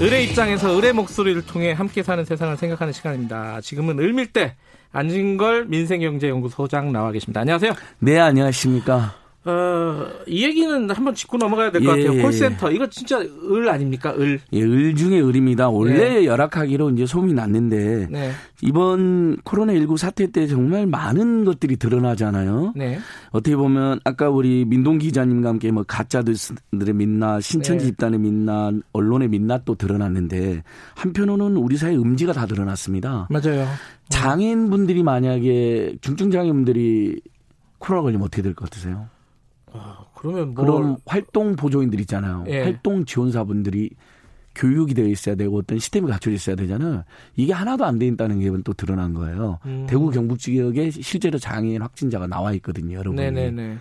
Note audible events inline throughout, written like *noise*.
을의 입장에서 을의 목소리를 통해 함께 사는 세상을 생각하는 시간입니다. 지금은 을밀대 안진걸 민생경제연구소장 나와 계십니다. 안녕하세요. 네, 안녕하십니까. 어, 이 얘기는 한번 짚고 넘어가야 될것 예, 같아요. 예, 콜센터. 이거 진짜 을 아닙니까? 을. 예, 을 중에 을입니다. 원래 네. 열악하기로 이제 소문이 났는데 네. 이번 코로나19 사태 때 정말 많은 것들이 드러나잖아요. 네. 어떻게 보면 아까 우리 민동 기자님과 함께 뭐 가짜들의 민낯, 신천지 네. 집단의 민낯, 언론의 민낯도 드러났는데 한편으로는 우리 사회 음지가 다 드러났습니다. 맞아요. 장애인분들이 만약에 중증 장애인분들이 코로나 걸리면 어떻게 될 것 같으세요? 아, 그러면 뭐. 그럼 활동 보조인들 있잖아요. 예. 활동 지원사분들이 교육이 되어 있어야 되고 어떤 시스템이 갖춰져 있어야 되잖아요. 이게 하나도 안 돼 있다는 게 또 드러난 거예요. 음. 대구 경북 지역에 실제로 장애인 확진자가 나와 있거든요, 여러분. 네네네.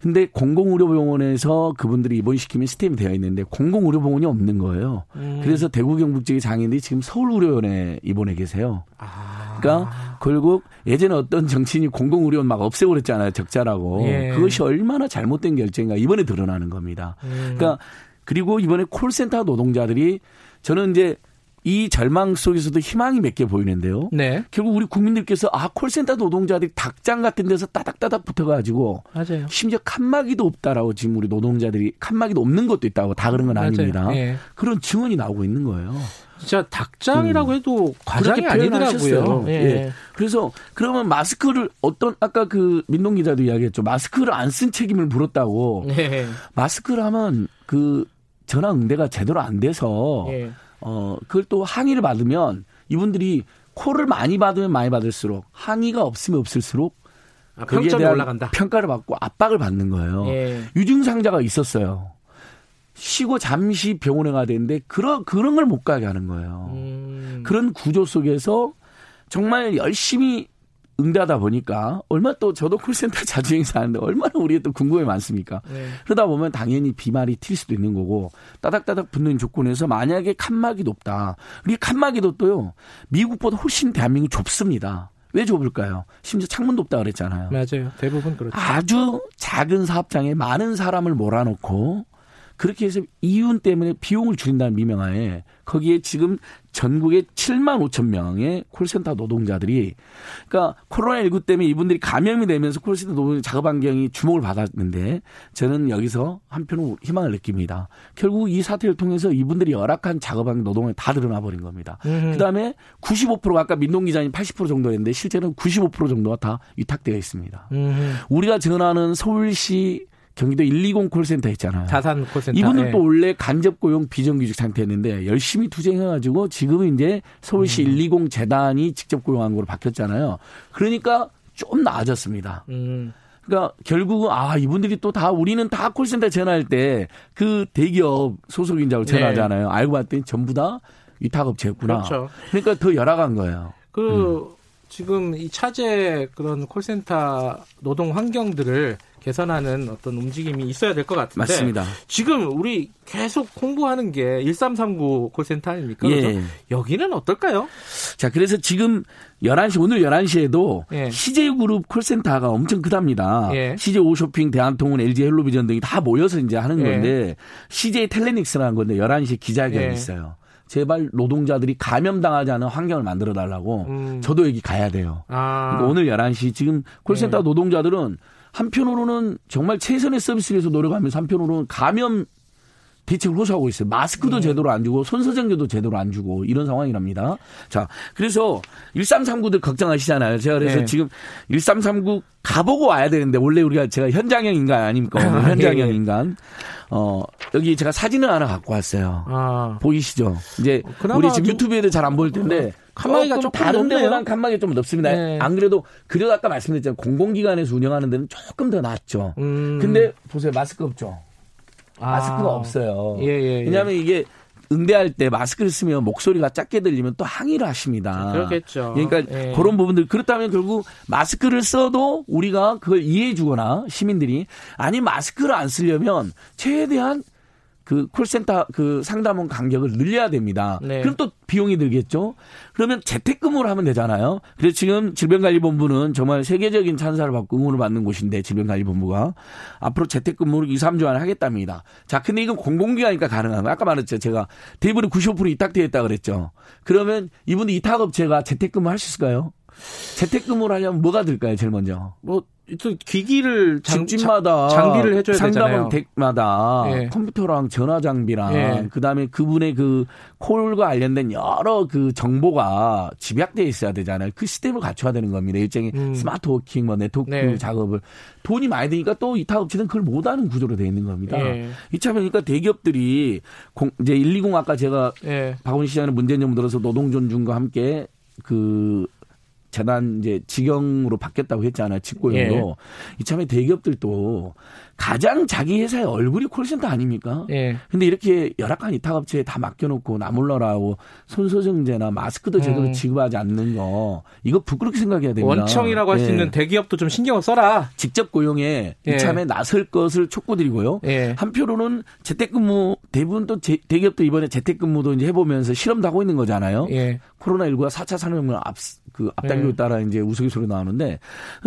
근데 공공의료병원에서 그분들이 입원시키면 시스템이 되어 있는데 공공의료병원이 없는 거예요. 음. 그래서 대구 경북 지역의 장애인들이 지금 서울의료원에 입원해 계세요. 아. 그러니까 결국 예전에 어떤 정치인이 공공의료원 막 없애고 그랬잖아요. 적자라고. 예. 그것이 얼마나 잘못된 결정인가 이번에 드러나는 겁니다. 음. 그러니까 그리고 이번에 콜센터 노동자들이 저는 이제 이 절망 속에서도 희망이 몇 개 보이는데요. 네. 결국 우리 국민들께서 아 콜센터 노동자들이 닭장 같은 데서 따닥따닥 붙어가지고 맞아요. 심지어 칸막이도 없다라고 지금 우리 노동자들이 칸막이도 없는 것도 있다고 다 그런 건 맞아요. 아닙니다. 예. 그런 증언이 나오고 있는 거예요. 진짜 닭장이라고 해도 과장이 음. 아니더라고요. 예. 예. 그래서 그러면 마스크를 어떤 아까 그 민동 기자도 이야기했죠. 마스크를 안 쓴 책임을 물었다고. 예. 마스크를 하면 그 전화 응대가 제대로 안 돼서 예. 어 그걸 또 항의를 받으면 이분들이 코를 많이 받으면 많이 받을수록 항의가 없으면 없을수록 아, 거기에 대한 올라간다. 평가를 받고 압박을 받는 거예요. 예. 유증상자가 있었어요. 쉬고 잠시 병원에 가야 되는데 그런 그런 걸 못 가게 하는 거예요. 음. 그런 구조 속에서 정말 열심히 응대하다 보니까 얼마 또 저도 콜센터 *laughs* 자주 행사하는데 얼마나 우리가 또 궁금해 많습니까? 네. 그러다 보면 당연히 비말이 튈 수도 있는 거고 따닥따닥 붙는 조건에서 만약에 칸막이 높다. 우리 칸막이 높도요. 미국보다 훨씬 대한민국 좁습니다. 왜 좁을까요? 심지어 창문 높다 그랬잖아요. 맞아요. 대부분 그렇죠. 아주 작은 사업장에 많은 사람을 몰아놓고 그렇게 해서 이윤 때문에 비용을 줄인다는 미명하에 거기에 지금 전국에 7만 5천 명의 콜센터 노동자들이 그러니까 코로나19 때문에 이분들이 감염이 되면서 콜센터 노동 작업 환경이 주목을 받았는데 저는 여기서 한편으로 희망을 느낍니다. 결국 이 사태를 통해서 이분들이 열악한 작업 환경 노동에 다 드러나 버린 겁니다. 음. 그다음에 95%가 아까 민동 기자님 80% 정도 했는데 실제로는 95% 정도가 다 위탁되어 있습니다. 음. 우리가 전하는 서울시 경기도 120 콜센터 있잖아요. 다산 콜센터. 이분들도 예. 원래 간접 고용 비정규직 상태였는데 열심히 투쟁해가지고 지금은 이제 서울시 음. 120 재단이 직접 고용한 걸로 바뀌었잖아요. 그러니까 좀 나아졌습니다. 음. 그러니까 결국은 아 이분들이 또 다 우리는 다 콜센터 전화할 때 그 대기업 소속인자고 네. 전화하잖아요. 알고 봤더니 전부 다 위탁업체였구나. 그렇죠. 그러니까 더 열악한 거예요. 그 음. 지금 이 차제 그런 콜센터 노동 환경들을 개선하는 어떤 움직임이 있어야 될 것 같은데 맞습니다. 지금 우리 계속 홍보하는 게 1339 콜센터 아닙니까? 예. 여기는 어떨까요? 자, 그래서 지금 11시, 오늘 11시에도 예. CJ그룹 콜센터가 엄청 크답니다. 예. CJ 오쇼핑, 대한통운, LG 헬로비전 등이 다 모여서 이제 하는 예. 건데 CJ 텔레닉스라는 건데 11시에 기자회견이 예. 있어요. 제발 노동자들이 감염당하지 않은 환경을 만들어 달라고 음. 저도 여기 가야 돼요. 아, 그러니까 오늘 11시 지금 콜센터 예. 노동자들은 한편으로는 정말 최선의 서비스를 위해서 노력하면서 한편으로는 감염 대책을 호소하고 있어요. 마스크도 네. 제대로 안 주고 손소정제도 제대로 안 주고 이런 상황이랍니다. 자, 그래서 1339들 걱정하시잖아요. 제가 그래서 네. 지금 1339 가보고 와야 되는데 원래 우리가 제가 현장형 인간 아닙니까? *laughs* 현장형 예, 예. 인간. 어, 여기 제가 사진을 하나 갖고 왔어요. 아, 보이시죠? 이제 그나마 우리 지금 좀- 유튜브에도 잘 안 보일 텐데 칸막이가 조금 조금 다른. 데보다는 칸막이 좀 높습니다. 네. 안 그래도 그래도 아까 말씀드렸잖아요. 공공기관에서 운영하는 데는 조금 더 낫죠. 음. 근데 보세요. 마스크 없죠. 아. 마스크가 없어요. 예, 예, 예. 왜냐하면 이게 응대할 때 마스크를 쓰면 목소리가 작게 들리면 또 항의를 하십니다. 그렇겠죠. 그러니까 예. 그런 부분들 그렇다면 결국 마스크를 써도 우리가 그걸 이해해 주거나 시민들이 아니 마스크를 안 쓰려면 최대한 그 콜센터 그 상담원 간격을 늘려야 됩니다. 네. 그럼 또 비용이 들겠죠. 그러면 재택근무를 하면 되잖아요. 그래서 지금 질병관리본부는 정말 세계적인 찬사를 받고 응원을 받는 곳인데 질병관리본부가 앞으로 재택근무를 2, 3주 안에 하겠답니다. 자, 근데 이건 공공기관이니까 가능한 거예요. 아까 말했죠. 제가 대부분 95% 위탁되어 있다 그랬죠. 그러면 이분들 위탁업체가 재택근무 할 수 있을까요? 재택근무를 하려면 뭐가 들까요, 제일 먼저? 뭐 기기를 장, 집마다 장비를 해줘야 상담원 댁마다 예. 컴퓨터랑 전화 장비랑 예. 그다음에 그분의 그 콜과 관련된 여러 그 정보가 집약돼 있어야 되잖아요. 그 시스템을 갖춰야 되는 겁니다. 일종의 음. 스마트 워킹 뭐 네트워크 네. 작업을 돈이 많이 드니까 또 이 타 업체는 그걸 못하는 구조로 되어 있는 겁니다. 예. 이참이니까 대기업들이 공, 이제 120 아까 제가 예. 박원 시 장의 문재인 정부 들어서 노동 존중과 함께 그 재단 이제 직영으로 바뀌었다고 했잖아요. 직고용으로. 예. 이참에 대기업들도 가장 자기 회사의 얼굴이 콜센터 아닙니까? 예. 근데 이렇게 열악한 이탁업체에 다 맡겨놓고 나몰라라고 손소정제나 마스크도 제대로 음. 지급하지 않는 거 이거 부끄럽게 생각해야 됩니다. 원청이라고 할수 예. 있는 대기업도 좀 신경을 써라. 직접 고용에 예. 이참에 나설 것을 촉구드리고요. 예. 한표로는 재택근무 대부분 또 제, 대기업도 이번에 재택근무도 이제 해보면서 실험도 하고 있는 거잖아요. 예. 코로나19가 4차 산업혁명 앞, 그 앞당기고 네. 따라 이제 우스갯소리 나오는데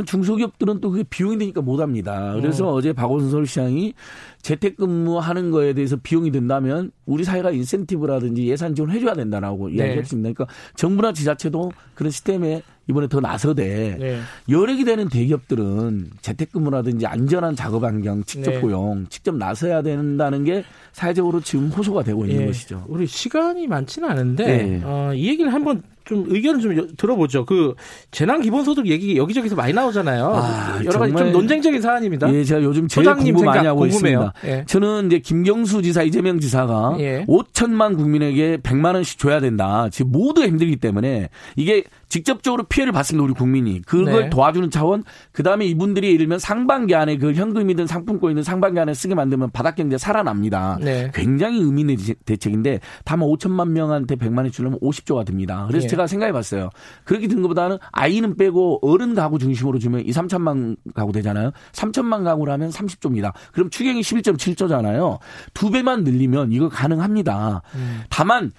중소기업들은 또 그게 비용이 되니까 못 합니다. 그래서 어. 제 박원순 서울시장이 재택근무 하는 거에 대해서 비용이 된다면 우리 사회가 인센티브라든지 예산 지원을 해줘야 된다라고 네. 이야기했습니다. 그러니까 정부나 지자체도 그런 시스템에 이번에 더 나서되 네. 여력이 되는 대기업들은 재택근무라든지 안전한 작업 환경, 직접 네. 고용, 직접 나서야 된다는 게 사회적으로 지금 호소가 되고 있는 네. 것이죠. 우리 시간이 많지는 않은데 네. 어, 이 얘기를 한번 좀 의견을 좀 들어보죠. 그 재난 기본소득 얘기 여기저기서 많이 나오잖아요. 아, 여러 가지 좀 논쟁적인 사안입니다. 예, 제가 요즘 제일 공부 많이 하고 궁금해요. 있습니다. 예. 저는 이제 김경수 지사, 이재명 지사가 예. 5천만 국민에게 100만 원씩 줘야 된다. 지금 모두 힘들기 때문에 이게 직접적으로 피해를 봤습니다. 우리 국민이. 그걸 네. 도와주는 차원. 그 다음에 이분들이 예를 들면 상반기 안에 그 현금이든 상품권이든 상반기 안에 쓰게 만들면 바닥 경제 살아납니다. 네. 굉장히 의미 있는 대책인데 다만 5천만 명한테 100만 원 주려면 50조가 듭니다. 그래서 네. 제가 생각해 봤어요. 그렇게 든 것보다는 아이는 빼고 어른 가구 중심으로 주면 2, 3천만 가구 되잖아요. 3천만 가구라면 30조입니다. 그럼 추경이 11.7조잖아요. 두 배만 늘리면 이거 가능합니다. 음. 다만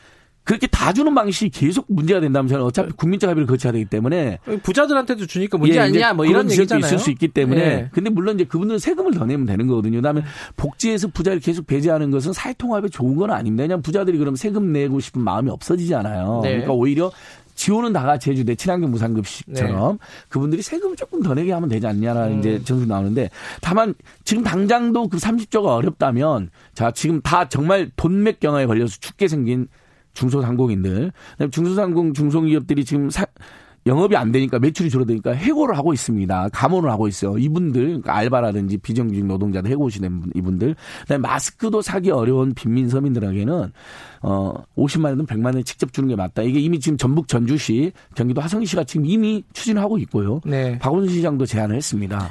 그렇게 다 주는 방식이 계속 문제가 된다면 저는 어차피 국민적 합의를 거쳐야 되기 때문에 부자들한테도 주니까 문제 예, 아니냐 뭐 이런 얘기잖아요. 있을 수 있기 때문에 예. 근데 물론 이제 그분들은 세금을 더 내면 되는 거거든요. 그다음에 복지에서 부자를 계속 배제하는 것은 사회 통합에 좋은 건 아닙니다. 왜냐하면 부자들이 그럼 세금 내고 싶은 마음이 없어지잖아요. 네. 그러니까 오히려 지원은 다 같이 해주되 친환경 무상급식처럼 네. 그분들이 세금을 조금 더 내게 하면 되지 않냐라는 음. 이제 전수 나오는데 다만 지금 당장도 그 30조가 어렵다면 자 지금 다 정말 돈맥 경화에 걸려서 죽게 생긴 중소상공인들, 중소상공 중소기업들이 지금 사, 영업이 안 되니까 매출이 줄어드니까 해고를 하고 있습니다. 감원을 하고 있어요. 이분들 그러니까 알바라든지 비정규직 노동자들 해고 시된 이분들. 그다음에 마스크도 사기 어려운 빈민 서민들에게는 어 50만 원든 100만 원 직접 주는 게 맞다. 이게 이미 지금 전북 전주시, 경기도 화성시가 지금 이미 추진하고 있고요. 네. 박원순 시장도 제안을 했습니다.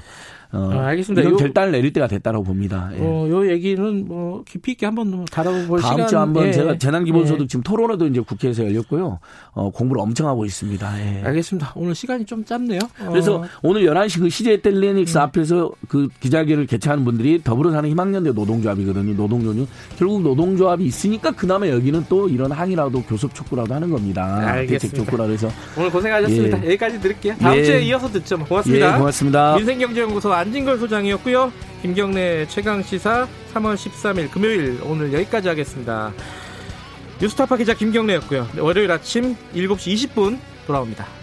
어, 아, 알겠습니다. 이런 결단을 내릴 때가 됐다고 봅니다. 예. 어, 요 얘기는 뭐 깊이 있게 한번 다뤄볼 다음 시간. 주 한번 예. 제가 재난기본소득 예. 지금 토론회도 이제 국회에서 열렸고요. 어, 공부를 엄청 하고 있습니다. 예. 알겠습니다. 오늘 시간이 좀 짧네요. 그래서 어. 오늘 11시 그 CJ 텔레닉스 음. 앞에서 그 기자회견을 개최하는 분들이 더불어 사는 희망연대 노동조합이거든요. 노동조는 결국 노동조합이 있으니까 그나마 여기는 또 이런 항의라도 교섭 촉구라도 하는 겁니다. 알겠습니다. 대책 촉구라 그래서 오늘 고생하셨습니다. 예. 여기까지 드릴게요. 다음 예. 주에 이어서 듣죠. 고맙습니다. 예, 고맙습니다. 민생경제연구소 안진걸 소장이었고요. 김경래 최강 시사 3월 13일 금요일 오늘 여기까지 하겠습니다. 뉴스타파 기자 김경래였고요. 월요일 아침 7시 20분 돌아옵니다.